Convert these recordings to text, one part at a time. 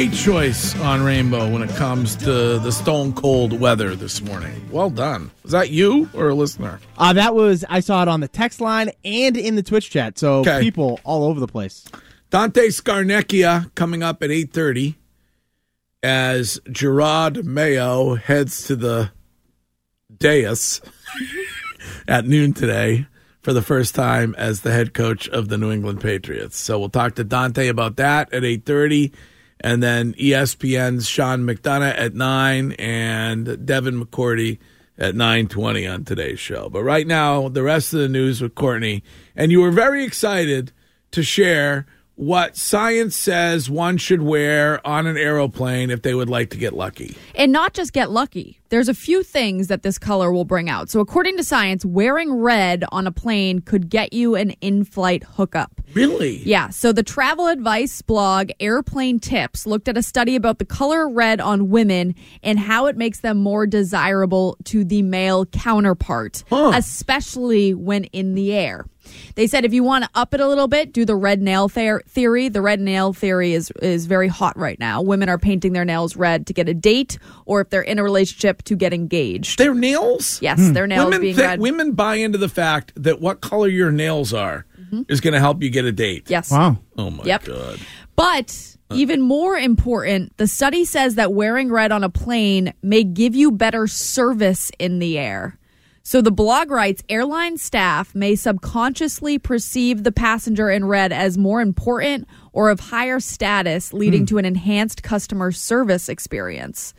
Great choice on Rainbow when it comes to the stone cold weather this morning. Well done. Was that you or a listener? Uh, that was I saw it on the text line and in the Twitch chat. So Okay. people all over the place. Dante Scarnecchia coming up at 8:30 as Jerod Mayo heads to the dais at noon today for the first time as the head coach of the New England Patriots. So we'll talk to Dante about that at 8:30 and then ESPN's Sean McDonough at 9 and Devin McCourty at 9:20 on today's show. But right now, the rest of the news with Courtney and you were very excited to share what science says one should wear on an aeroplane if they would like to get lucky. And not just get lucky. There's a few things that this color will bring out. So, according to science, wearing red on a plane could get you an in flight hookup. Really? Yeah. So, the travel advice blog Airplane Tips looked at a study about the color red on women and how it makes them more desirable to the male counterpart, especially when in the air. They said if you want to up it a little bit, do the red nail ther- theory. The red nail theory is is very hot right now. Women are painting their nails red to get a date, or if they're in a relationship, to get engaged. Their nails? Yes, their nails women, being thi- red. women buy into the fact that what color your nails are is going to help you get a date. Mm-hmm. Yes. Wow. Oh my Yep. god. But even more important, the study says that wearing red on a plane may give you better service in the air. So the blog writes airline staff may subconsciously perceive the passenger in red as more important or of higher status, leading hmm. to an enhanced customer service experience.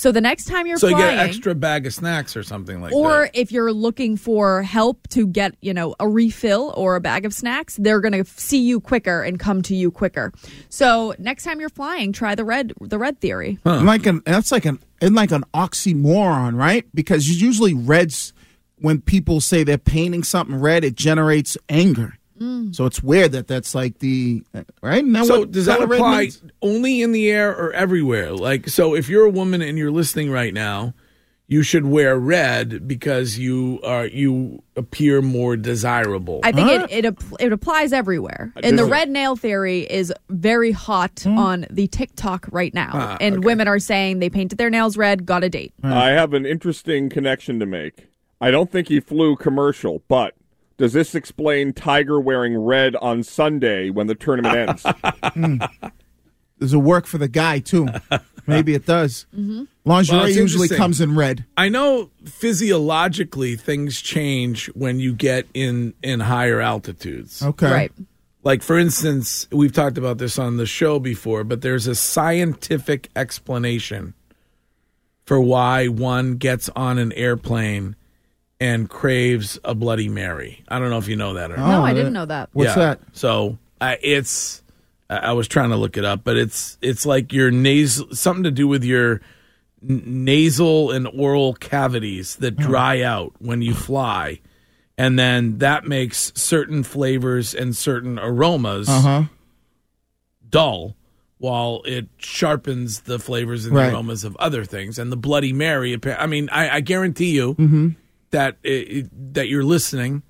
So the next time you're So you get an extra bag of snacks or something like or that. Or if you're looking for help to get, you know, a refill or a bag of snacks, they're going to see you quicker and come to you quicker. So next time you're flying, try the red the red theory. Like an that's like an and like an oxymoron, right? Because usually reds, when people say they're painting something red, it generates anger. Mm. So it's weird that that's like the right. Now So what does that color apply means? only in the air or everywhere? Like, so if you're a woman and you're listening right now, you should wear red because you are you appear more desirable. I think it it, app- it applies everywhere. And the red nail theory is very hot hmm. on the TikTok right now. Ah, and women are saying they painted their nails red, got a date. I have an interesting connection to make. I don't think he flew commercial, but does this explain Tiger wearing red on Sunday when the tournament ends? Does it work for the guy too? Maybe it does. Mm-hmm. Lingerie Well, usually comes in red. I know physiologically things change when you get in in higher altitudes. Okay. Right. Like for instance, we've talked about this on the show before, but there's a scientific explanation for why one gets on an airplane and craves a bloody mary. I don't know if you know that or not. no, I didn't know that. What's Yeah. that? So uh, it's I I was trying to look it up, but it's it's like your nasal something to do with your n- nasal and oral cavities that dry out when you fly, and then that makes certain flavors and certain aromas Uh huh. dull. While it sharpens the flavors and Right. the aromas of other things, and the Bloody Mary. appa- I mean, I, I guarantee you Mm-hmm. That it, that you're listening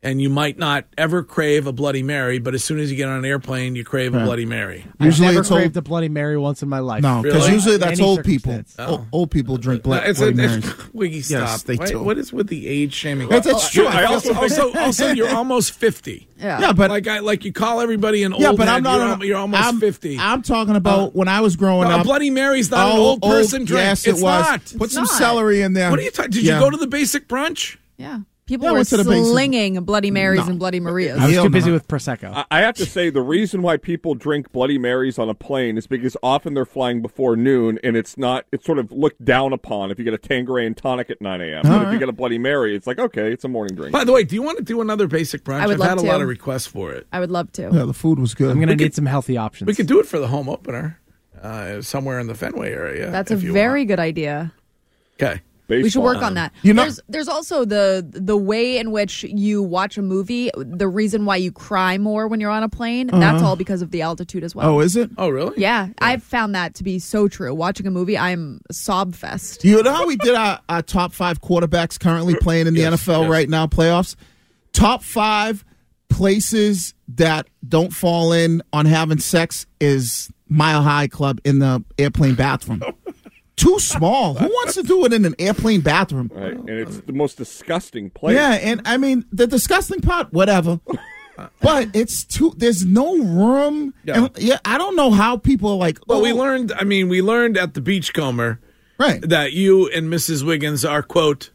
and you might not ever crave a Bloody Mary, but as soon as you get on an airplane, you crave a Bloody Mary. Usually I've never it's old- a Bloody Mary once in my life. No, because Really? usually that's Any old people. circumstance. O- Old people drink No, Bloody, it's Bloody it's, Marys. Wiggy, stop. Yes, they Why- do. what is with the age shaming? That's, oh, that's true. I also also, also, you're almost fifty. Yeah. yeah, but like I like you call everybody an old. yeah, old but head, I'm not. You're, an- al- you're almost I'm, fifty. I'm talking about uh, when I was growing No, a up. Bloody Mary's not an Oh, old oh, person drink. Yes, it's it was. not. Put It's some not. celery in there. What are you talking? Did Yeah. you go to the basic brunch? Yeah. People Yeah, I were went to slinging Bloody Marys No. and Bloody Marias. I was Hell too busy no. with prosecco. I- I have to say the reason why people drink Bloody Marys on a plane is because often they're flying before noon, and it's not. It's sort of looked down upon if you get a Tanqueray and tonic at 9 a.m. But if you get a Bloody Mary, it's like okay, it's a morning drink. By the way, do you want to do another basic brunch? I would I've love had a lot of requests for it. I would love to. Yeah, the food was good. I'm going to we need could- some healthy options. We could do it for the home opener, uh, somewhere in the Fenway area. That's a very want. good idea. okay. We should work on that. You know- there's there's also the the way in which you watch a movie. The reason why you cry more when you're on a plane. Uh-huh. That's all because of the altitude as well. oh, is it? Oh, really? yeah, I've found that to be so true. Watching a movie, I'm sob fest. You know how we did our, our top five quarterbacks currently playing in the Yes, NFL yes. right now, playoffs? Top five places that don't fall in on having sex is Mile High Club in the airplane bathroom. Too small. Who wants to do it in an airplane bathroom? Right, and it's the most disgusting place. Yeah, and I mean the disgusting part, whatever. But it's too. There's no room. Yeah. And, yeah, I don't know how people are like. Well, we oh, learned. I mean, we learned at the Beachcomber right. that you and Mrs. Wiggins are quote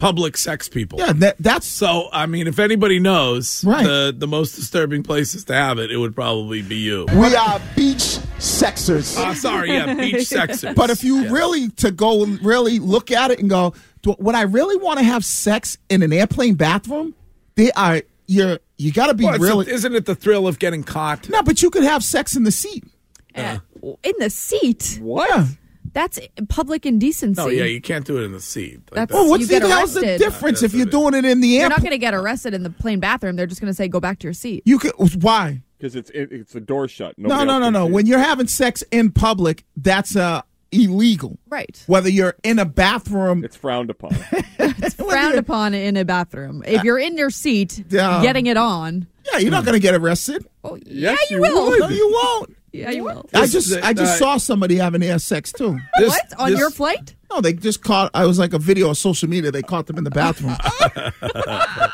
public sex people. Yeah, that, that's So, I mean, if anybody knows Right. the the most disturbing places to have it, it would probably be you. we are beach sexers. Uh, sorry, yeah, beach sexers. But if you Yes. really to go and really look at it and go, do, would I really want to have sex in an airplane bathroom? They are you're you got to be Well, really the- isn't it the thrill of getting caught? no, but you could have sex in the seat. Uh, in the seat. What? That's public indecency. No, yeah, you can't do it in the seat. Like That's- that. Well, what's You the get hell's the arrested. difference if you're doing it in the You're air? not going to get arrested in the plane bathroom. They're just going to say, "Go back to your seat." You could why? because it's it, it's a door shut. No, Nobody no, else no, can no. see. When you're having sex in public, that's uh illegal. Right. Whether you're in a bathroom, it's frowned upon. It's frowned upon in a bathroom. If you're in your seat, Yeah. getting it on. Yeah, you're not going to get arrested. Oh, Yes, yeah, you, you will. would. No, you won't. Yeah, you will. I This- just, the- I just uh, saw somebody having air sex too. This- what on this- your flight? No, they just caught. I was like a video on social media. They caught them in the bathroom.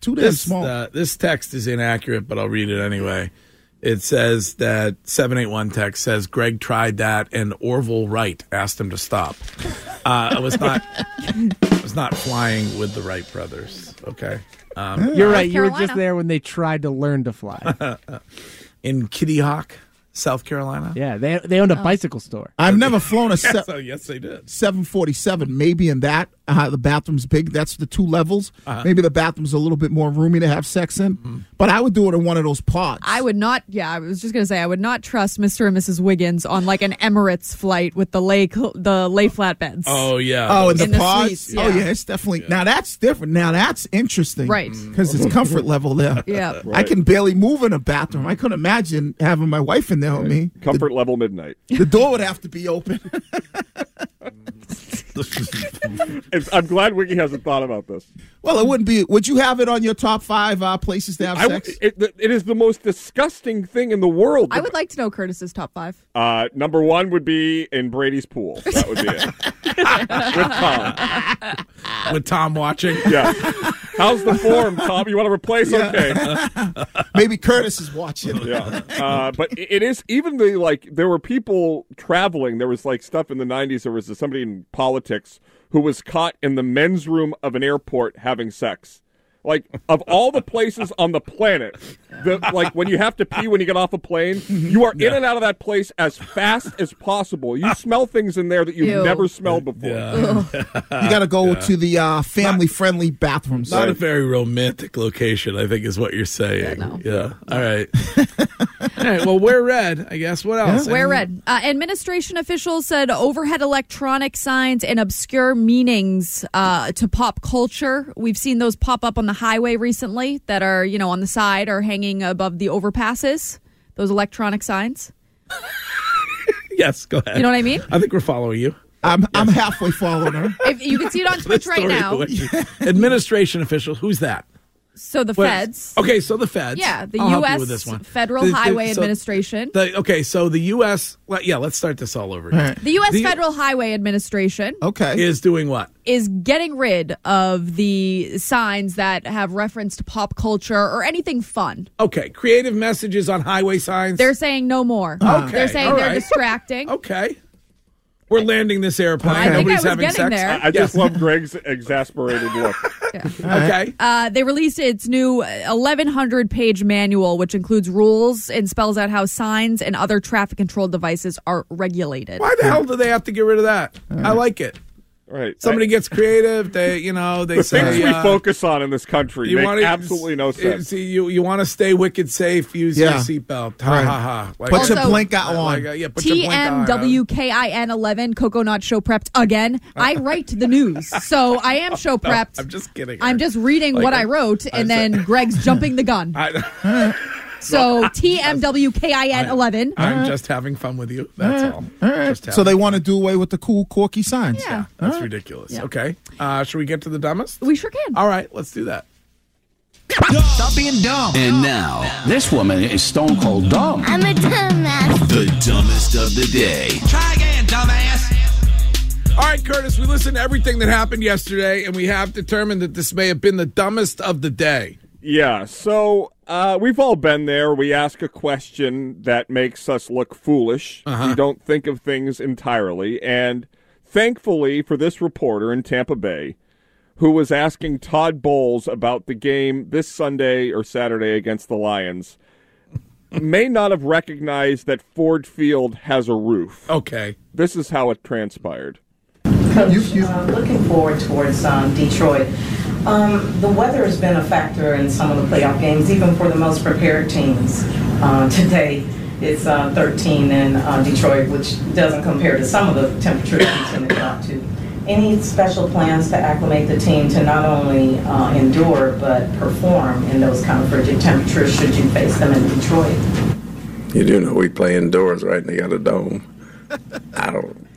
Too damn This, small. uh, this text is inaccurate, but I'll read it anyway. It says that 781 text says Greg tried that and Orville Wright asked him to stop. Uh, I was not I was not flying with the Wright brothers. Okay. Um, You're right. You were just there when they tried to learn to fly. in Kitty Hawk, South Carolina. yeah, they they owned a bicycle store. I've never flown a se- So yes, they did. 747. Maybe in that uh, the bathroom's big. That's the two levels. Uh-huh. Maybe the bathroom's a little bit more roomy to have sex in. Mm-hmm. But I would do it in one of those pods. I would not. Yeah, I was just gonna say I would not trust Mr. and Mrs. Wiggins on like an Emirates flight with the lay the lay flatbeds. Oh yeah. Oh, in the In the pods. suites, Oh yeah. yeah, it's definitely now that's different. Now that's interesting, Right. Because it's comfort level there. Yeah. I can barely move in a bathroom. I couldn't imagine having my wife in there with me. Comfort level midnight. The door would have to be open. It's, I'm glad Wiggy hasn't thought about this. well, it wouldn't be. Would you have it on your top five uh, places to have I, sex? it, it is the most disgusting thing in the world. I would like to know Curtis's top five. Uh, number one would be in Brady's pool. That would be it. With Tom. with Tom watching. Yeah. How's the form, Tom? You want to replace? Okay. Maybe Curtis is watching. Yeah. Uh, but it it is even the like there were people traveling. There was like stuff in the '90s. There was somebody in politics who was caught in the men's room of an airport having sex. Like of all the places on the planet, the like when you have to pee when you get off a plane, you are in and out of that place as fast as possible. You smell things in there that you've Ew. never smelled before. You got to go to the uh, family-friendly bathrooms. Not a very romantic location, I think, is what you're saying. Yeah, no. Yeah. All right. All right. Well, wear red. I guess. What else? Wear Anything- red. Uh, administration officials said overhead electronic signs and obscure meanings uh, to pop culture. We've seen those pop up on the highway recently that are, you know, on the side or hanging above the overpasses. Those electronic signs. Yes. Go ahead. You know what I mean? I think we're following you. I'm, I'm halfway following her. If you can see it on Twitch right now. of Administration official. Who's that? So the What- feds. Okay, so the feds. Yeah, the I'll help you U.S. with this one. Federal The- the- Highway so Administration. the- okay, so the U.S. well, yeah, let's start this all over. again. The U.S. The- Federal Highway Administration Okay. Is doing what? is getting rid of the signs that have reference to pop culture or anything fun. Okay, creative messages on highway signs. They're saying no more. Okay, They're saying all they're right. distracting. okay. We're landing this airplane. I think I Nobody's was having getting sex. there. I just love Greg's exasperated look. Okay. Uh, they released its new 1,100 page manual, which includes rules and spells out how signs and other traffic control devices are regulated. Why the hell do they have to get rid of that? I like it. Right. Somebody I- gets creative. They, you know, they the say things we uh, focus on in this country make wanna- absolutely no uh, sense. See, you you want to stay wicked safe. Use Yeah. your seatbelt. Ha Right. ha ha. Like, Put your Also- blink out on. like, uh, yeah, put your blink on. TMWKIN 11, Coco Not Show Prepped again. I write the news, so I am show No, prepped. I'm just kidding. I'm just reading Like, what I I- wrote, I and said- then Greg's jumping the gun. I, So TMWKIN 11. I'm just having fun with you. That's all. All right. Just So having they want to do away with the cool, corky signs. Yeah. That's ridiculous. Okay. Uh, should we get to the dumbest? We sure can. All right. Let's do that. Stop being dumb. And now, this woman is stone cold dumb. I'm a dumbass. The dumbest of the day. Try again, dumbass. All right, Curtis, we listened to everything that happened yesterday, and we have determined that this may have been the dumbest of the day. Yeah, so uh, we've all been there. We ask a question that makes us look foolish. We don't think of things entirely. And thankfully for this reporter in Tampa Bay, who was asking Todd Bowles about the game this Sunday or Saturday against the Lions, may not have recognized that Ford Field has a roof. Okay. This is how it transpired. Coach, uh, looking forward towards um, Detroit. Um, the weather has been a factor in some of the playoff games, even for the most prepared teams. Uh, today, it's uh, 13 in uh, Detroit, which doesn't compare to some of the temperatures we tend to. Any special plans to acclimate the team to not only uh, endure but perform in those kind of frigid temperatures should you face them in Detroit? You do know we play indoors, right? And they got a dome. I don't.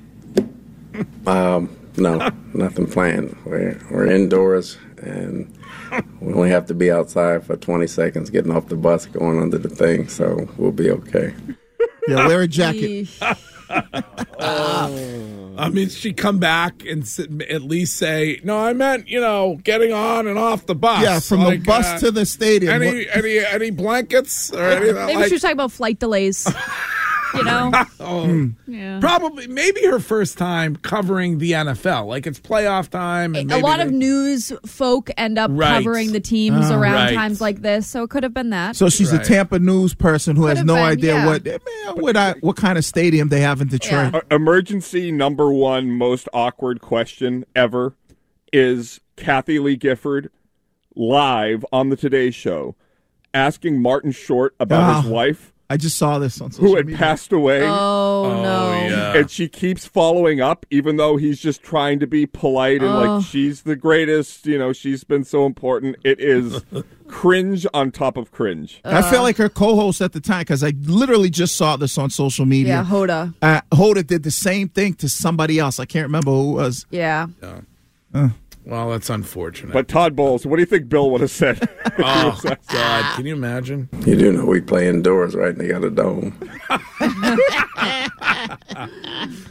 Um, no, nothing planned. We're we're indoors, and we only have to be outside for 20 seconds, getting off the bus, going under the thing. So we'll be okay. Yeah, wear a jacket. I mean, she come back and s- at least say, "No, I meant you know getting on and off the bus." Yeah, from the bus uh, to the stadium. Any any any blankets or anything Maybe like? she was talking about flight delays. you know? Oh, Yeah. Probably, maybe her first time covering the NFL. Like it's playoff time. And a maybe lot they- of news folk end up Right. covering the teams Oh. around Right. times like this, so it could have been that. So she's Right. a Tampa news person who has Could've no been, idea yeah. what man, what I, what kind of stadium they have in Detroit. Yeah. Uh, emergency number one most awkward question ever is Kathie Lee Gifford live on the Today Show asking Martin Short about his Ah. wife I just saw this on social media. who had media. passed away. oh, no. yeah. And she keeps following up, even though he's just trying to be polite and Oh. like she's the greatest. You know, she's been so important. It is cringe on top of cringe. I felt like her co-host at the time because I literally just saw this on social media. Yeah, Hoda. Uh, Hoda did the same thing to somebody else. I can't remember who it was. Yeah. Well, that's unfortunate. But Todd Bowles, what do you think Bill would have said? oh God, can you imagine? You do know we play indoors, right? And they got a dome.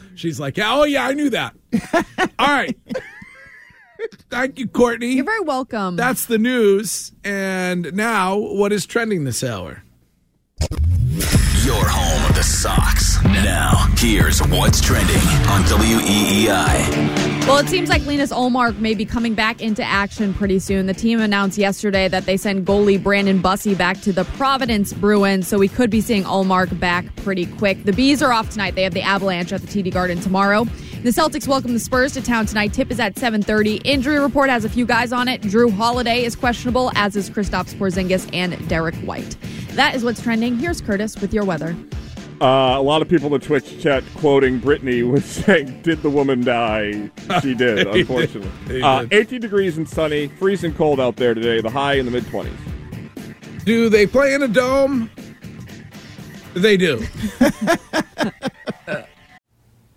She's like, yeah, oh yeah, I knew that. All right. Thank you, Courtney. You're very welcome. That's the news. And now, what is trending this hour? Your home of the Sox. Now, here's what's trending on WEEI. Well, it seems like Linus Ullmark may be coming back into action pretty soon. The team announced yesterday that they sent goalie Brandon Bussi back to the Providence Bruins, so we could be seeing Ullmark back pretty quick. The Bees are off tonight. They have the Avalanche at the TD Garden tomorrow. The Celtics welcome the Spurs to town tonight. Tip is at 7:30. Injury report has a few guys on it. Jrue Holiday is questionable, as is Kristaps Porzingis and Derrick White. That is what's trending. Here's Curtis with your weather. Uh, a lot of people in the Twitch chat quoting Brittany was saying, "Did the woman die?" She did, He did. unfortunately. He Uh, 18 degrees and sunny, freezing cold out there today. The high in the mid 20s. Do they play in a dome? They do.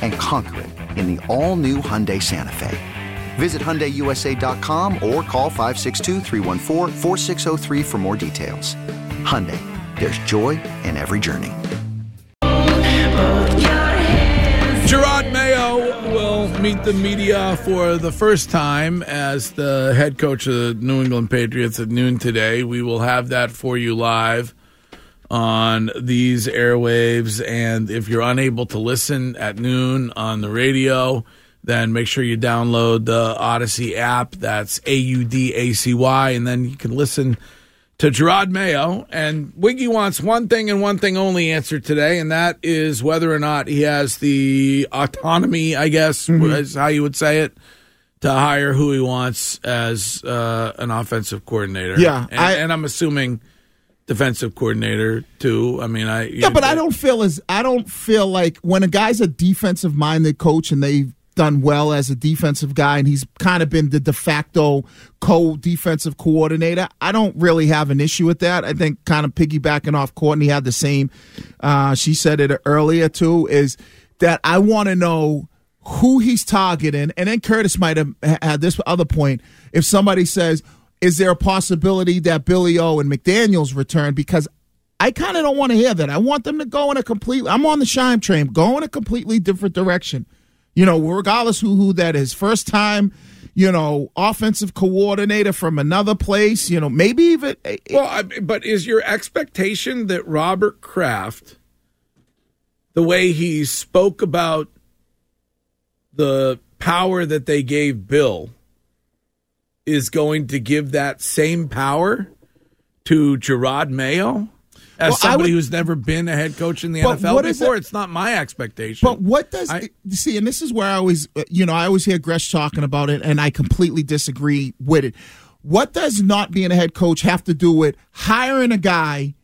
And conquer it in the all-new Hyundai Santa Fe. Visit HyundaiUSA.com or call 562-314-4603 for more details. Hyundai, there's joy in every journey. Jerod Mayo will meet the media for the first time as the head coach of the New England Patriots at noon today. We will have that for you live on these airwaves. And if you're unable to listen at noon on the radio, then make sure you download the Audacy app. That's A U D A C Y. And then you can listen to Jerod Mayo. And Wiggy wants one thing and one thing only answer today, and that is whether or not he has the autonomy, I guess, is how you would say it, to hire who he wants as uh, an offensive coordinator. Yeah, And, I- and I'm assuming defensive coordinator too. I mean, I. Yeah, but I don't feel as I don't feel like when a guy's a defensive minded coach and they've done well as a defensive guy and he's kind of been the de facto co defensive coordinator. I don't really have an issue with that. I think kind of piggybacking off Courtney had the same. Uh, she said it earlier too. Is that I want to know who he's targeting, and then Curtis might have had this other point. If somebody says, "Is there a possibility that Billy O and McDaniels return?" Because I kind of don't want to hear that. I want them to go in a completely. I'm on the Shime train. Go in a completely different direction. You know, regardless who who that is. First time, you know, offensive coordinator from another place. You know, maybe even. Eh, eh. Well, I, but is your expectation that Robert Kraft, the way he spoke about the power that they gave Bill, is going to give that same power to Jerod Mayo? As Well, somebody would- who's never been a head coach in the NFL before, it- it's not my expectation. But what does see? And this is where I always, uh, you know, I always hear Gresh talking about it, and I completely disagree with it. What does not being a head coach have to do with hiring a guy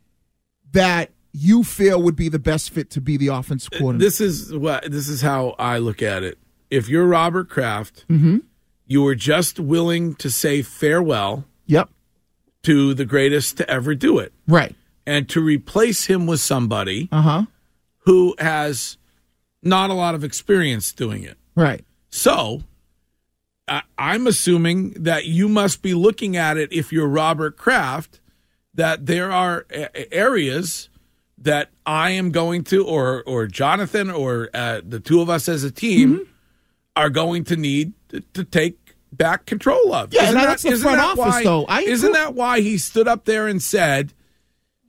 that you feel would be the best fit to be the offensive coordinator? This is what this is how I look at it. If you're Robert Kraft, Mm-hmm. You were just willing to say farewell Yep. to the greatest to ever do it. Right. And to replace him with somebody Uh huh. who has not a lot of experience doing it. Right. So I, I'm assuming that you must be looking at it if you're Robert Kraft, that there are a- areas that I am going to, or or Jonathan, or uh, the two of us as a team, Mm-hmm. Are going to need to, to take back control of. Yeah, Isn't and that- that's the isn't front that office, why- though. I isn't that why he stood up there and said,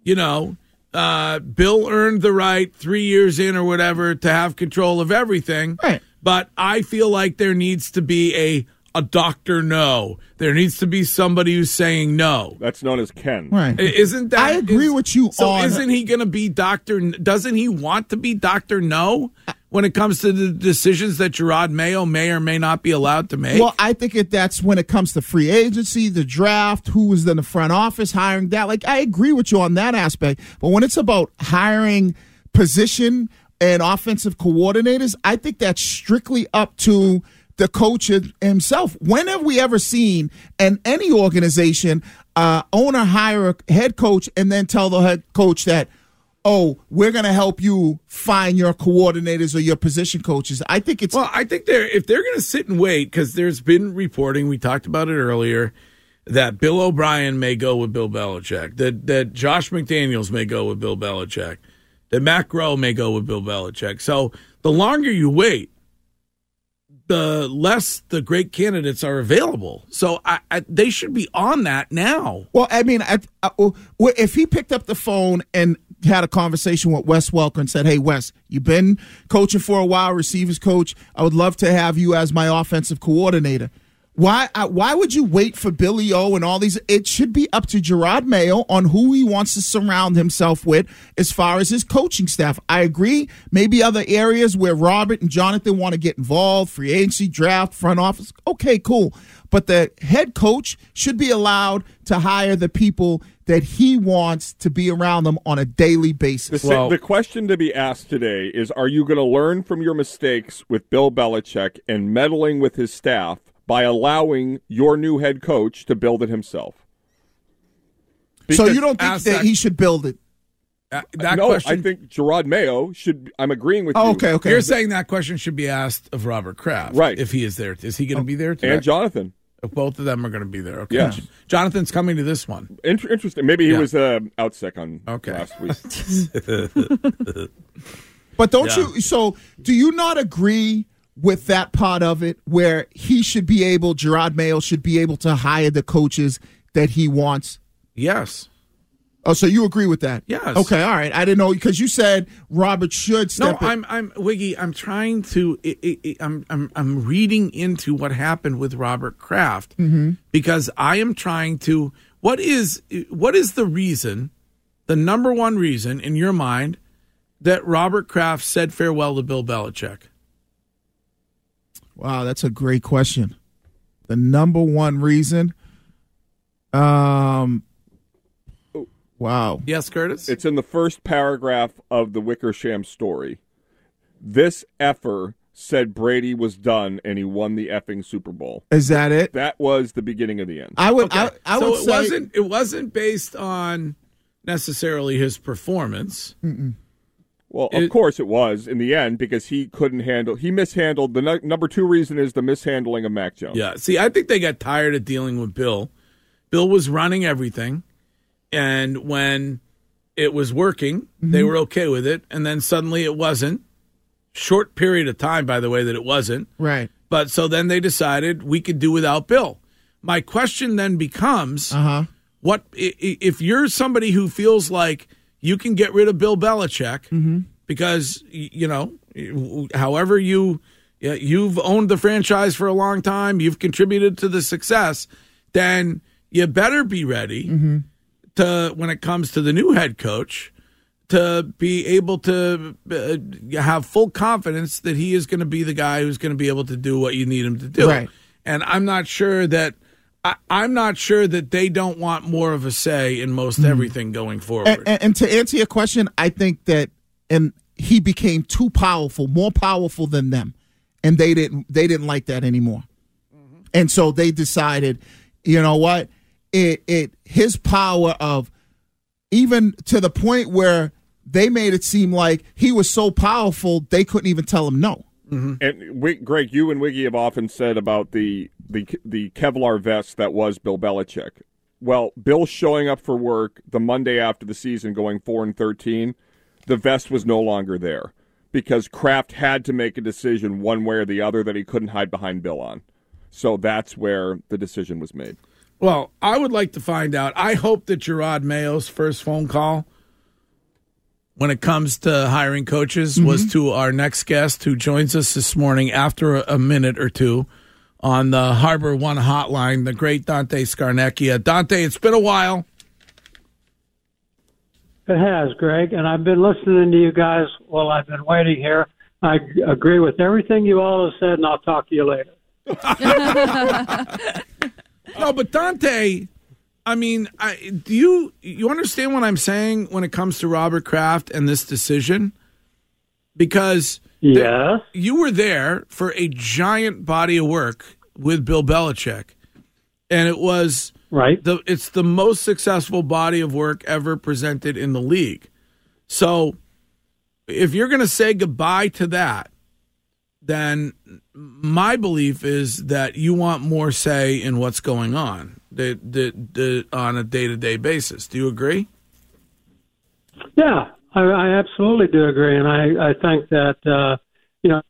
you know, uh, Bill earned the right three years in or whatever to have control of everything. Right. But I feel like there needs to be a a doctor no. There needs to be somebody who's saying no. That's known as Ken. Right. Isn't that? I agree is- with you So on- isn't he going to be Doctor? Doesn't he want to be Doctor No when it comes to the decisions that Jerod Mayo may or may not be allowed to make? Well, I think it, that's when it comes to free agency, the draft, who was in the front office hiring that. Like, I agree with you on that aspect. But when it's about hiring position and offensive coordinators, I think that's strictly up to the coach himself. When have we ever seen in any organization uh, owner hire a head coach and then tell the head coach that? Oh, we're going to help you find your coordinators or your position coaches. I think it's Well, I think they're if they're going to sit and wait because there's been reporting. We talked about it earlier that Bill O'Brien may go with Bill Belichick. That that Josh McDaniels may go with Bill Belichick. That Matt Groh may go with Bill Belichick. So the longer you wait, the less the great candidates are available. So I, I, they should be on that now. Well, I mean, I, if he picked up the phone and had a conversation with Wes Welker and said, "Hey, Wes, you've been coaching for a while, receivers coach. I would love to have you as my offensive coordinator." Why? Why would you wait for Billy O and all these? It should be up to Jerod Mayo on who he wants to surround himself with as far as his coaching staff. I agree. Maybe other areas where Robert and Jonathan want to get involved, free agency, draft, front office. Okay, cool. But the head coach should be allowed to hire the people that he wants to be around them on a daily The, basis. sa- the question to be asked today is Are you going to learn from your mistakes with Bill Belichick and meddling with his staff by allowing your new head coach to build it himself? so you don't think that that- he should build it? Uh, that no, question. I think Jerod Mayo should. I'm agreeing with Oh, you. okay, okay. You're saying that question should be asked of Robert Kraft, Right. If he is there, is he going to be there? Today? And Jonathan. Both of them are going to be there. Okay. Yeah. Jonathan's coming to this one. Inter- interesting. Maybe he Yeah. was uh, out sick on Okay. last week. But don't Yeah. you? So do you not agree with that part of it where he should be able, Jerod Mayo should be able to hire the coaches that he wants? Yes. Oh, so you agree with that? Yes. Okay, all right. I didn't know because you said Robert should No, in. I'm, I'm Wiggy. I'm trying to. I'm, I'm, I'm reading into what happened with Robert Kraft Mm-hmm. because I am trying to. What is, what is the reason, the number one reason in your mind, that Robert Kraft said farewell to Bill Belichick? Wow, that's a great question. The number one reason. Um. Wow. Yes, Curtis. It's in the first paragraph of the Wickersham story. This effer said Brady was done and he won the effing Super Bowl. Is that it? That was the beginning of the end. I would. Okay. I, I so would it say. wasn't. It wasn't based on necessarily his performance. Well, of It- course it was in the end because he couldn't handle. He mishandled. The nu- number two reason is the mishandling of Mac Jones. Yeah. See, I think they got tired of dealing with Bill. Bill was running everything, and when it was working, they were okay with it, and then suddenly it wasn't. Short period of time, by the way, that it wasn't. Right. But so then they decided we could do without Bill. My question then becomes: Uh huh. what if you're somebody who feels like you can get rid of Bill Belichick because you know, however you you've owned the franchise for a long time, you've contributed to the success, then you better be ready to when it comes to the new head coach to be able to uh, have full confidence that he is going to be the guy who's going to be able to do what you need him to do. Right. And I'm not sure that I, I'm not sure that they don't want more of a say in most hmm. everything going forward. And, and, and to answer your question, I think that and he became too powerful, more powerful than them, and they didn't they didn't like that anymore, mm-hmm. and so they decided, you know what, it it his power of even to the point where they made it seem like he was so powerful they couldn't even tell him no. Mm-hmm. And Wi- Greg, you and Wiggy have often said about the the the Kevlar vest that was Bill Belichick. Well, Bill showing up for work the Monday after the season, going four and thirteen, the vest was no longer there because Kraft had to make a decision one way or the other that he couldn't hide behind Bill on. So that's where the decision was made. Well, I would like to find out. I hope that Jerod Mayo's first phone call when it comes to hiring coaches was mm-hmm. to our next guest who joins us this morning after a, a minute or two on the Harbor One hotline, the great Dante Scarnecchia. Dante, it's been a while. It has, Greg, and I've been listening to you guys while I've been waiting here. I agree with everything you all have said, and I'll talk to you later. No, but Dante, I mean, I, do you you understand what I'm saying when it comes to Robert Kraft and this decision? Because th- Yes. you were there for a giant body of work with Bill Belichick, and it was right. The it's the most successful body of work ever presented in the league. So, if you're going to say goodbye to that, then my belief is that you want more say in what's going on the, the, the, on a day to day basis. Do you agree? Yeah, I, I absolutely do agree, and I, I think that uh, you know,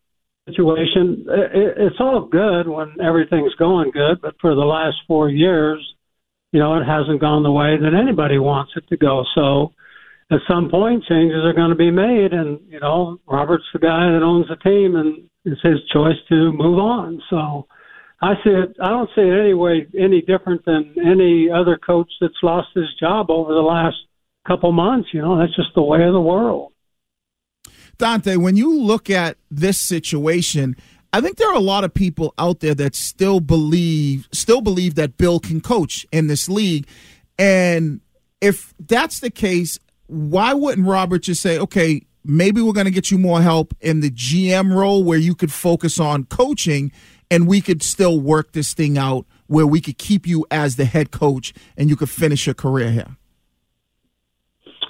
situation it, it's all good when everything's going good, but for the last four years, you know, it hasn't gone the way that anybody wants it to go. So, at some point, changes are going to be made, and you know, Robert's the guy that owns the team, and it's his choice to move on. So. I it. I don't see it any way any different than any other coach that's lost his job over the last couple months. You know, that's just the way of the world. Dante, when you look at this situation, I think there are a lot of people out there that still believe still believe that Bill can coach in this league. And if that's the case, why wouldn't Robert just say, okay, maybe we're going to get you more help in the GM role where you could focus on coaching and we could still work this thing out where we could keep you as the head coach and you could finish your career here?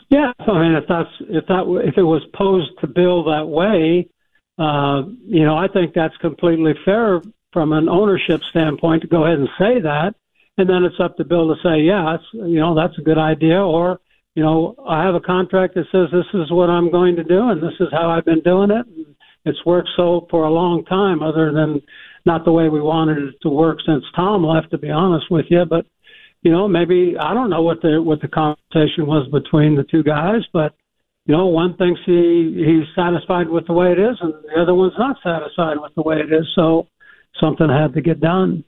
Yeah, I mean, if that's if that if it was posed to Bill that way, uh, you know, I think that's completely fair from an ownership standpoint to go ahead and say that, and then it's up to Bill to say, yeah, it's you know that's a good idea, or you know, I have a contract that says this is what I'm going to do, and this is how I've been doing it. And it's worked so for a long time, other than not the way we wanted it to work since Tom left. To be honest with you, but you know, maybe I don't know what the what the conversation was between the two guys, but you know, one thinks he he's satisfied with the way it is, and the other one's not satisfied with the way it is. So something had to get done.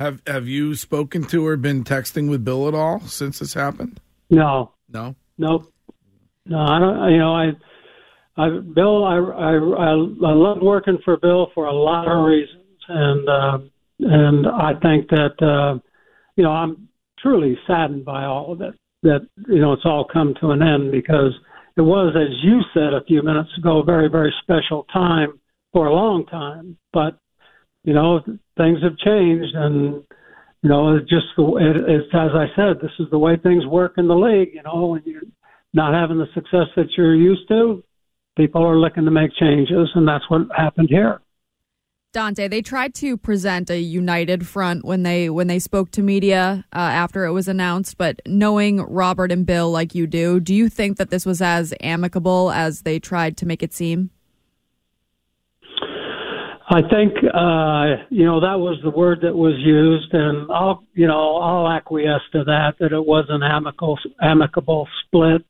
Have Have you spoken to or been texting with Bill at all since this happened? No, No. nope, no. I don't. You know, I, I Bill, I I I, I love working for Bill for a lot of reasons, and uh, and I think that uh, you know I'm truly saddened by all of it. That you know it's all come to an end because it was, as you said a few minutes ago, a very very special time for a long time. But you know things have changed, and you know it's just the it, it's as I said, this is the way things work in the league. You know when you're not having the success that you're used to, people are looking to make changes, and that's what happened here. Dante, they tried to present a united front when they when they spoke to media uh, after it was announced. But knowing Robert and Bill like you do, do you think that this was as amicable as they tried to make it seem? I think uh, you know that was the word that was used, and I'll you know I'll acquiesce to that that it was an amicable amicable split.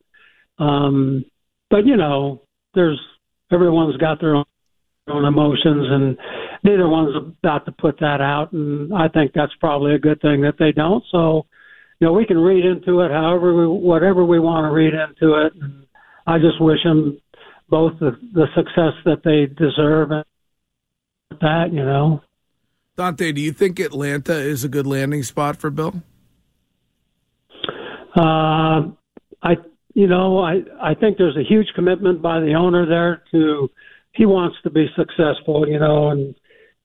Um, but you know, there's everyone's got their own, own emotions, and neither one's about to put that out. And I think that's probably a good thing that they don't. So, you know, we can read into it however we, whatever we want to read into it. And I just wish them both the, the success that they deserve. And that, you know. Dante, do you think Atlanta is a good landing spot for Bill? Uh, I, you know, I I think there's a huge commitment by the owner there to he wants to be successful, you know, and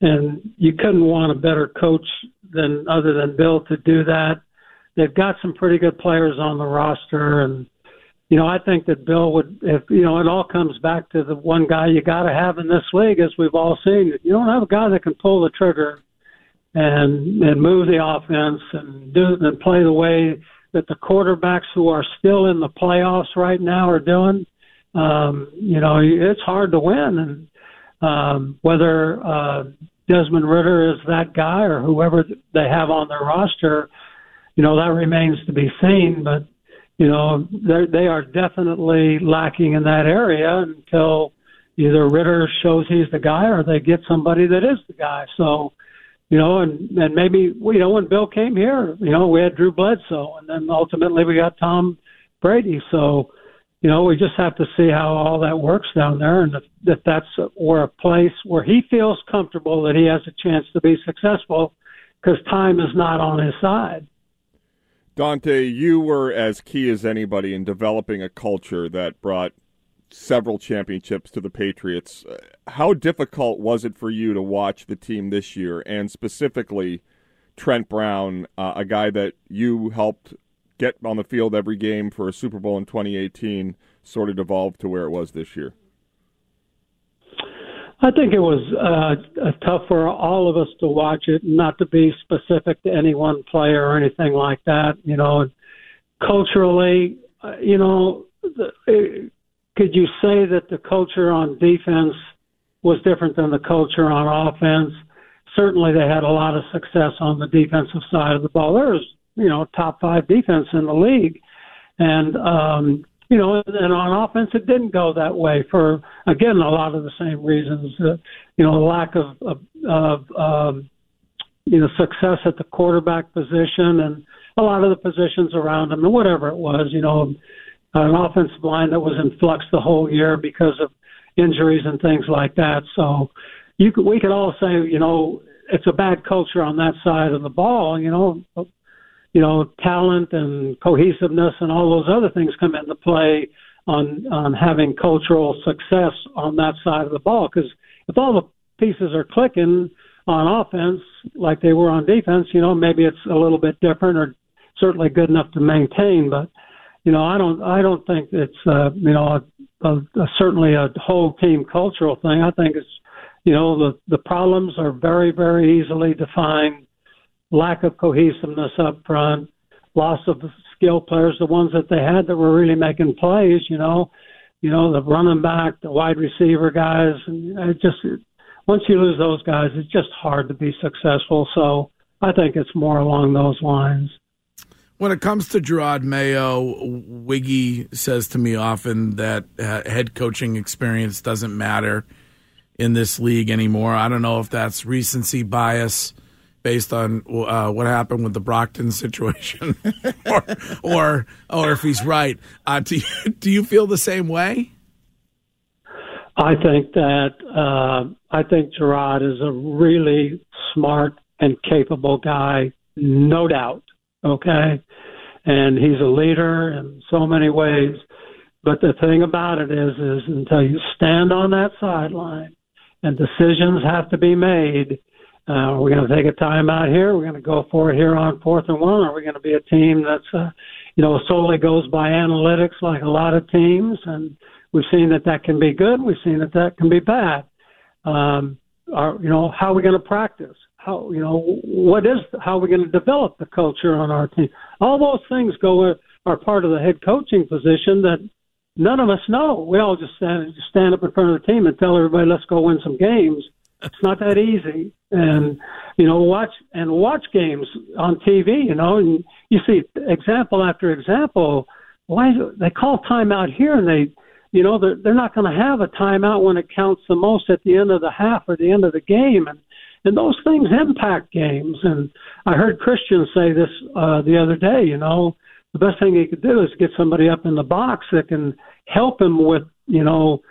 and you couldn't want a better coach than other than Bill to do that. They've got some pretty good players on the roster, and you know, I think that Bill would, if you know, it all comes back to the one guy you got to have in this league, as we've all seen. You don't have a guy that can pull the trigger and and move the offense and do and play the way that the quarterbacks who are still in the playoffs right now are doing. Um, you know, it's hard to win, and um, whether uh, Desmond Ridder is that guy or whoever they have on their roster, you know, that remains to be seen. But you know, they are definitely lacking in that area until either Ridder shows he's the guy or they get somebody that is the guy. So, you know, and and maybe you know when Bill came here, you know, we had Drew Bledsoe, and then ultimately we got Tom Brady. So, you know, we just have to see how all that works down there, and if, if that's where a place where he feels comfortable that he has a chance to be successful, because time is not on his side. Dante, you were as key as anybody in developing a culture that brought several championships to the Patriots. Uh, How difficult was it for you to watch the team this year, and specifically Trent Brown, uh, a guy that you helped get on the field every game for a Super Bowl in 2018, sort of evolved to where it was this year? I think it was uh, tough for all of us to watch it, not to be specific to any one player or anything like that. You know, culturally, uh, you know, could you say that the culture on defense was different than the culture on offense? Certainly, they had a lot of success on the defensive side of the ball. There was, you know, top five defense in the league, and um, you know, and on offense, it didn't go that way for again a lot of the same reasons. Uh, you know, lack of of, of um, you know success at the quarterback position and a lot of the positions around him and whatever it was. You know, an offensive line that was in flux the whole year because of injuries and things like that. So you could, we could all say, you know, it's a bad culture on that side of the ball. You know, you know, talent and cohesiveness and all those other things come into play on on having cultural success on that side of the ball. Because if all the pieces are clicking on offense like they were on defense, you know, maybe it's a little bit different or certainly good enough to maintain. But you know, I don't I don't think it's uh, you know a, a, a, certainly a whole team cultural thing. I think it's you know the the problems are very very easily defined lack of cohesiveness up front, loss of skill players, the ones that they had that were really making plays, you know, you know, the running back, the wide receiver guys, and it just once you lose those guys, it's just hard to be successful. So I think it's more along those lines. When it comes to Jerod Mayo, Wiggy says to me often that uh, head coaching experience doesn't matter in this league anymore. I don't know if that's recency bias based on uh, what happened with the Brockton situation, or, or or if he's right. Uh, do you, do you feel the same way? I think that uh, I think Jerod is a really smart and capable guy, no doubt. Okay, and he's a leader in so many ways. But the thing about it is, is until you stand on that sideline and decisions have to be made uh, we're going to take a time out here. We're going to go for it here on fourth and one. Are we going to be a team that's, uh, you know, solely goes by analytics like a lot of teams? And we've seen that that can be good. We've seen that that can be bad. Um, are, you know, how are we going to practice? How, you know, what is, how are we going to develop the culture on our team? All those things go, are part of the head coaching position that none of us know. We all just stand, just stand up in front of the team and tell everybody, let's go win some games. It's not that easy and you know watch and watch games on TV. You know, and you see example after example. Why they call timeout here, and they, you know, they're they're not going to have a timeout when it counts the most at the end of the half or the end of the game, and and those things impact games. And I heard Christian say this uh, the other day. You know, the best thing he could do is get somebody up in the box that can help him with, you know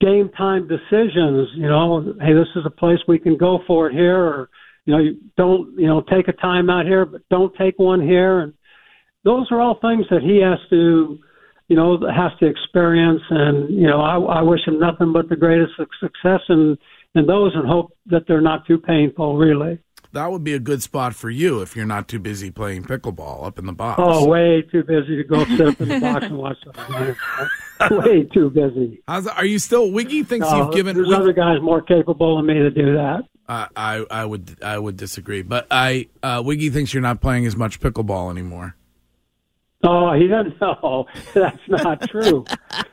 game time decisions. You know, hey, this is a place we can go for it here, or you know, you don't you know take a timeout here, but don't take one here, and those are all things that he has to, you know, has to experience. And you know, I, I wish him nothing but the greatest success in in those, and hope that they're not too painful, really. That would be a good spot for you if you're not too busy playing pickleball up in the box. Oh, way too busy to go sit up in the box and watch the Way too busy. How's? Are you still? Wiggy thinks No, you've given. There's other guys more capable than me to do that. I, I I would I would disagree, but I uh, Wiggy thinks you're not playing as much pickleball anymore. Oh, he doesn't know. That's not true.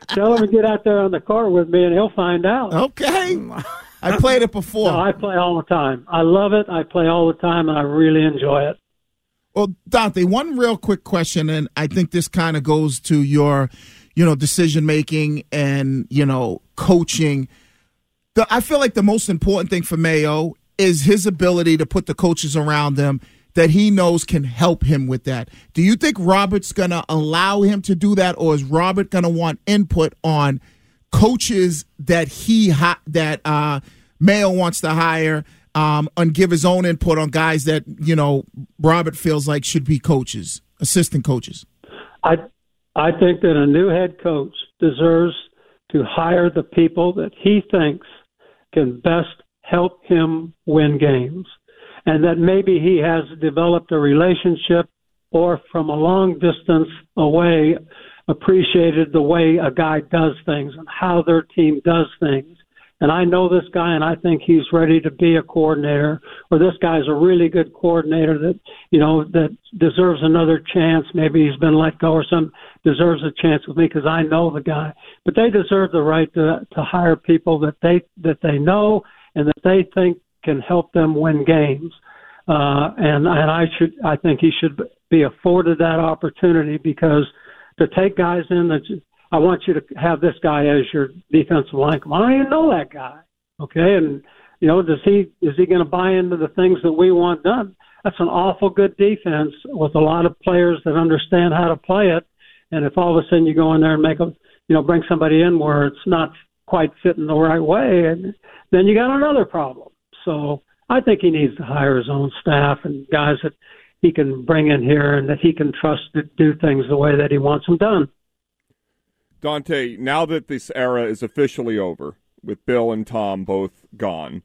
Tell him to get out there on the court with me, and he'll find out. Okay. I played it before. No, I play all the time. I love it. I play all the time, and I really enjoy it. Well, Dante, one real quick question, and I think this kind of goes to your, you know, decision making and you know coaching. The, I feel like the most important thing for Mayo is his ability to put the coaches around him that he knows can help him with that. Do you think Robert's going to allow him to do that, or is Robert going to want input on coaches that he hi- that uh, Mayo wants to hire, um, and give his own input on guys that you know Robert feels like should be coaches, assistant coaches? I I think that a new head coach deserves to hire the people that he thinks can best help him win games. And that maybe he has developed a relationship or from a long distance away appreciated the way a guy does things and how their team does things. And I know this guy and I think he's ready to be a coordinator or this guy's a really good coordinator that, you know, that deserves another chance. Maybe he's been let go or some deserves a chance with me because I know the guy. But they deserve the right to to hire people that they that they know and that they think can help them win games. Uh, and and I should I think he should be afforded that opportunity because to take guys in that I want you to have this guy as your defensive line. coach. I even know that guy. Okay, and you know, does he is he going to buy into the things that we want done? That's an awful good defense with a lot of players that understand how to play it. And if all of a sudden you go in there and make a, you know, bring somebody in where it's not quite fitting the right way, and then you got another problem. So I think he needs to hire his own staff and guys that he can bring in here and that he can trust to do things the way that he wants them done. Dante, now that this era is officially over, with Bill and Tom both gone,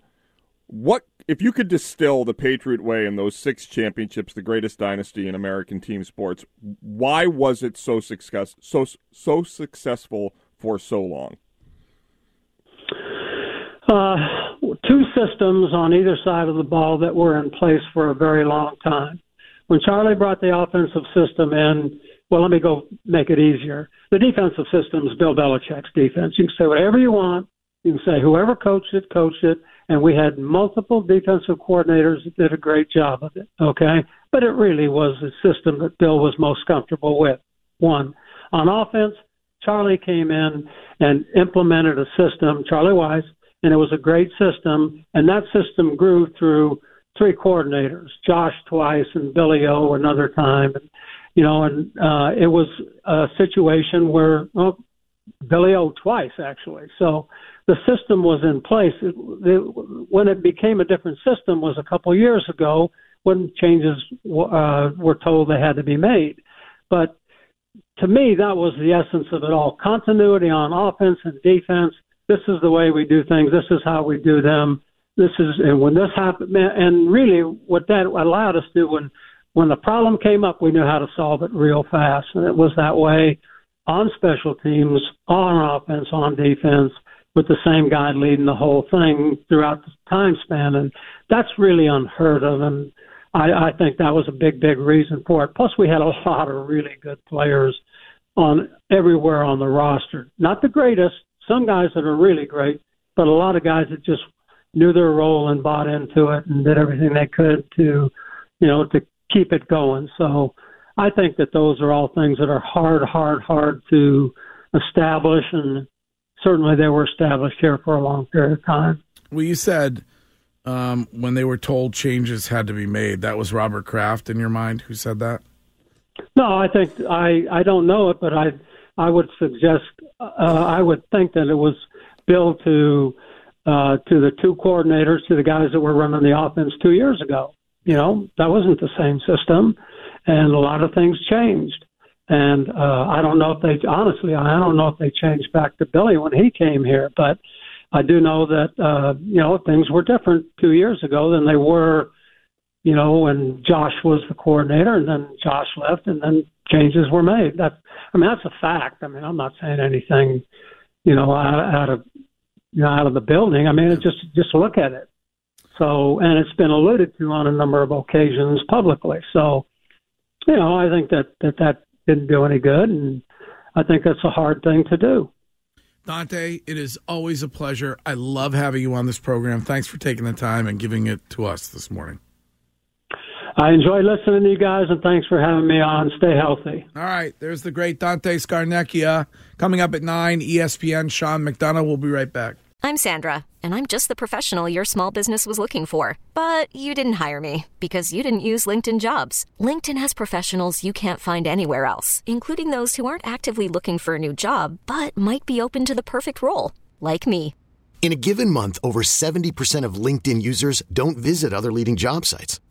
what if you could distill the Patriot way and those six championships, the greatest dynasty in American team sports? Why was it so success so so successful for so long? Uh, two systems on either side of the ball that were in place for a very long time. When Charlie brought the offensive system in, well, let me go make it easier. The defensive system is Bill Belichick's defense. You can say whatever you want. You can say whoever coached it, coached it. And we had multiple defensive coordinators that did a great job of it. Okay. But it really was the system that Bill was most comfortable with. One. On offense, Charlie came in and implemented a system, Charlie Weis, and it was a great system. And that system grew through three coordinators, Josh twice and Billy O another time. And, you know, and uh, it was a situation where well, Billy O twice actually. So the system was in place. It, it, when it became a different system was a couple years ago when changes uh, were told they had to be made. But to me, that was the essence of it all: continuity on offense and defense. This is the way we do things. This is how we do them. This is and when this happened, and really what that allowed us to do when when the problem came up, we knew how to solve it real fast, and it was that way on special teams, on offense, on defense, with the same guy leading the whole thing throughout the time span, and that's really unheard of. And I, I think that was a big, big reason for it. Plus, we had a lot of really good players on everywhere on the roster. Not the greatest, some guys that are really great, but a lot of guys that just knew their role and bought into it and did everything they could to, you know, to keep it going. So I think that those are all things that are hard, hard, hard to establish, and certainly they were established here for a long period of time. Well, you said um, when they were told changes had to be made, that was Robert Kraft in your mind who said that? No, I think I I don't know it, but I I would suggest uh, I would think that it was Bill to uh, to the two coordinators to the guys that were running the offense two years ago. You know that wasn't the same system, and a lot of things changed. And uh, I don't know if they honestly I don't know if they changed back to Billy when he came here, but I do know that uh, you know things were different two years ago than they were you know, when Josh was the coordinator, and then Josh left, and then changes were made. That I mean, that's a fact. I mean, I'm not saying anything, you know, out, out of you know out of the building. I mean, it just just look at it. So, and it's been alluded to on a number of occasions publicly. So, you know, I think that that that didn't do any good, and I think that's a hard thing to do. Dante, it is always a pleasure. I love having you on this program. Thanks for taking the time and giving it to us this morning. I enjoy listening to you guys, and thanks for having me on. Stay healthy. All right, there's the great Dante Scarnecchia coming up at 9, ESPN. Sean McDonough will be right back. I'm Sandra, and I'm just the professional your small business was looking for. But you didn't hire me because you didn't use LinkedIn jobs. LinkedIn has professionals you can't find anywhere else, including those who aren't actively looking for a new job but might be open to the perfect role, like me. In a given month, over 70% of LinkedIn users don't visit other leading job sites.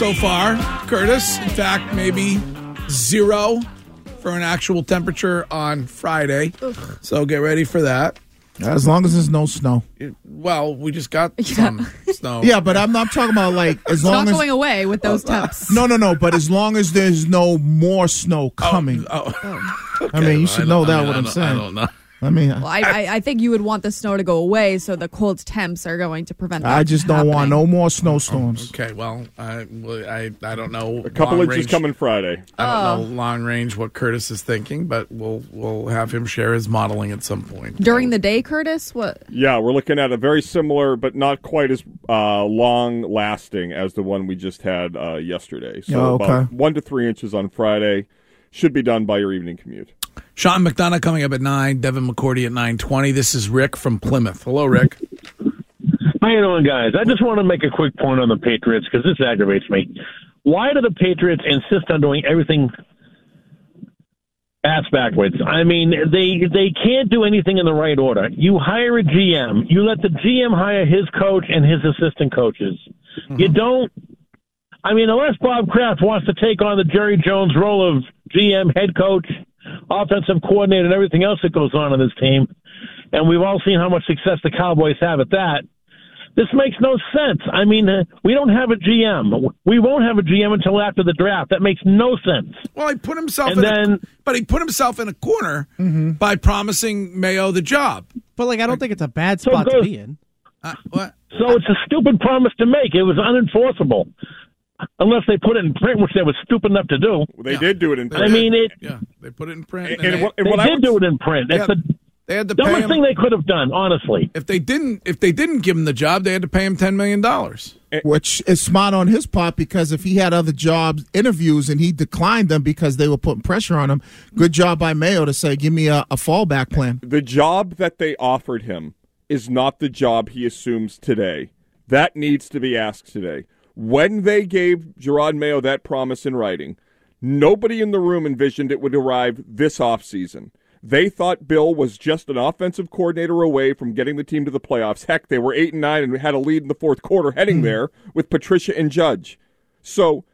So far, Curtis. In fact, maybe zero for an actual temperature on Friday. So get ready for that. As long as there's no snow. Well, we just got some snow. Yeah, but I'm not talking about like as It's long not as going away with those uh, uh, temps. no, no, no. But as long as there's no more snow oh, coming. Oh, I mean, you should I know that I mean, what I I'm don't- saying. I don't know. I mean, Well, I, I, I think you would want the snow to go away, so the cold temps are going to prevent. That I just don't happening. want no more snowstorms. Okay, well, I, I, I don't know. A couple inches range- coming Friday. I Oh. don't know long range what Curtis is thinking, but we'll we'll have him share his modeling at some point. during the day, Curtis. What? Yeah, we're looking at a very similar, but not quite as uh, long lasting as the one we just had uh, yesterday. So Oh, about okay. one to three inches on Friday should be done by your evening commute. Sean McDonough coming up at nine. Devin McCourty at nine twenty. This is Rick from Plymouth. Hello, Rick. How you doing, guys? I just want to make a quick point on the Patriots because this aggravates me. Why do the Patriots insist on doing everything ass backwards? I mean, they they can't do anything in the right order. You hire a GM, you let the GM hire his coach and his assistant coaches. Mm-hmm. You don't. I mean, unless Bob Kraft wants to take on the Jerry Jones role of GM, head coach, offensive coordinator, and everything else that goes on in this team, and we've all seen how much success the Cowboys have at that. This makes no sense. I mean, uh, we don't have a GM. We won't have a GM until after the draft. That makes no sense. Well, he put himself And in then- a, but he put himself in a corner by promising Mayo the job. But like, I don't think it's a bad So spot to be in. Uh, what? So it's a stupid promise to make. It was unenforceable. Unless they put it in print, which they were stupid enough to do. They did do it in print. I mean, it. Yeah, they put it in print. And- and they, what- and They what I did would- do it in print. That's Yeah, the they had to pay dumbest him. thing they could have done, honestly. if they didn't, if they didn't give him the job, they had to pay him ten million dollars. Which is smart on his part because if he had other jobs interviews and he declined them because they were putting pressure on him, good job by Mayo to say, "Give me a, a fallback plan." the job that they offered him is not the job he assumes today. That needs to be asked today. When they gave Jerod Mayo that promise in writing, nobody in the room envisioned it would arrive this offseason. They thought Bill was just an offensive coordinator away from getting the team to the playoffs. Heck, they were 8 and 9 and had a lead in the fourth quarter heading hmm. there with Patricia and Judge. So,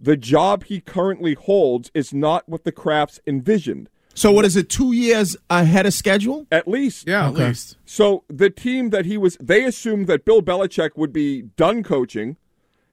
the job he currently holds is not what the Krafts envisioned. So what is it? Two years ahead of schedule? At least. Yeah, Okay. at least. So the team that he was, they assumed that Bill Belichick would be done coaching,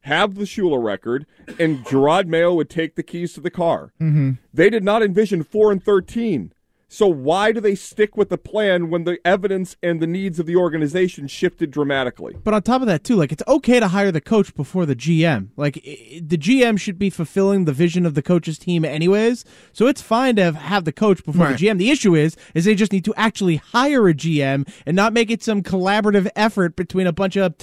have the Shula record, and Jerod Mayo would take the keys to the car. Mm-hmm. They did not envision four and thirteen. So why do they stick with the plan when the evidence and the needs of the organization shifted dramatically? But on top of that, too, like it's okay to hire the coach before the GM. Like i- i- the GM should be fulfilling the vision of the coach's team, anyways. So it's fine to have- have the coach before Right. the GM. The issue is, is they just need to actually hire a GM and not make it some collaborative effort between a bunch of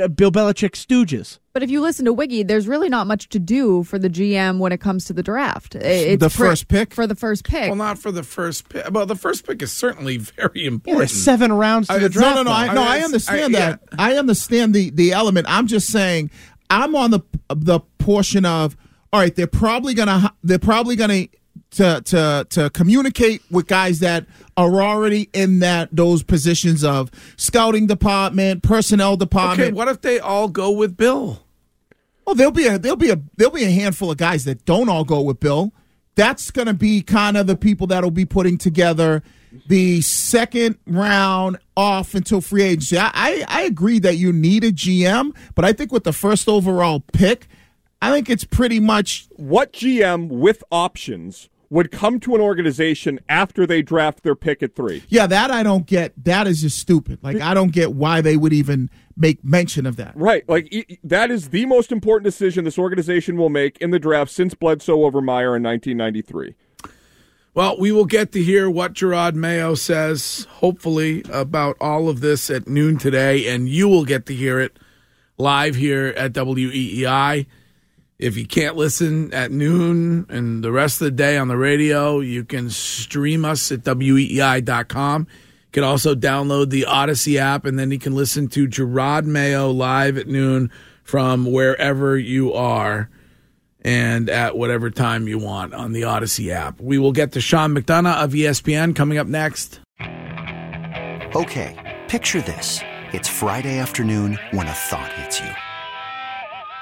uh, Bill Belichick stooges. But if you listen to Wiggy, there's really not much to do for the GM when it comes to the draft. It's The for- first pick? for the first pick. Well, not for the first pick. Well, the first pick is certainly very important. there's seven rounds to I- the draft. No, no, no. I, no, I- I understand I- that. I understand the the element. I'm just saying, I'm on the the portion of all right. They're probably gonna they're probably gonna to to to communicate with guys that are already in that those positions of scouting department, personnel department. Okay, what if they all go with Bill? Oh, there'll be a there'll be a there'll be a handful of guys that don't all go with Bill. That's going to be kind of the people that'll be putting together the second round off until free agency. I, I, I agree that you need a GM, but I think with the first overall pick, I think it's pretty much what GM with options would come to an organization after they draft their pick at three. Yeah, that I don't get. That is just stupid. Like I don't get why they would even make mention of that. Right. Like e- that is the most important decision this organization will make in the draft since Bledsoe over Mirer in 1993. Well, we will get to hear what Jerod Mayo says, hopefully, about all of this at noon today, and you will get to hear it live here at WEEI. If you can't listen at noon and the rest of the day on the radio, you can stream us at weei.com. You can also download the Audacy app, and then you can listen to Jerod Mayo live at noon from wherever you are and at whatever time you want on the Audacy app. We will get to Sean McDonough of ESPN coming up next. Okay, picture this. It's Friday afternoon when a thought hits you.